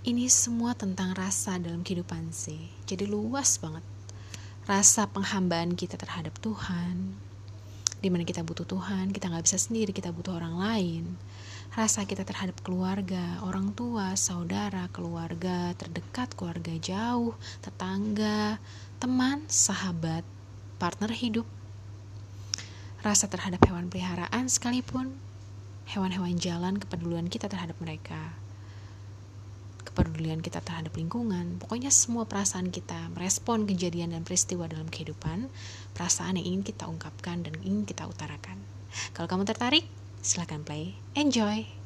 ini semua tentang rasa dalam kehidupan sih. Jadi luas banget. Rasa penghambaan kita terhadap Tuhan, di mana kita butuh Tuhan, kita nggak bisa sendiri, kita butuh orang lain. Rasa kita terhadap keluarga, orang tua, saudara, keluarga terdekat, keluarga jauh, tetangga, teman, sahabat, partner hidup. Rasa terhadap hewan peliharaan sekalipun, hewan-hewan jalan, kepedulian kita terhadap mereka kepedulian kita terhadap lingkungan, pokoknya semua perasaan kita merespon kejadian dan peristiwa dalam kehidupan, perasaan yang ingin kita ungkapkan dan ingin kita utarakan. Kalau kamu tertarik, silahkan play. Enjoy!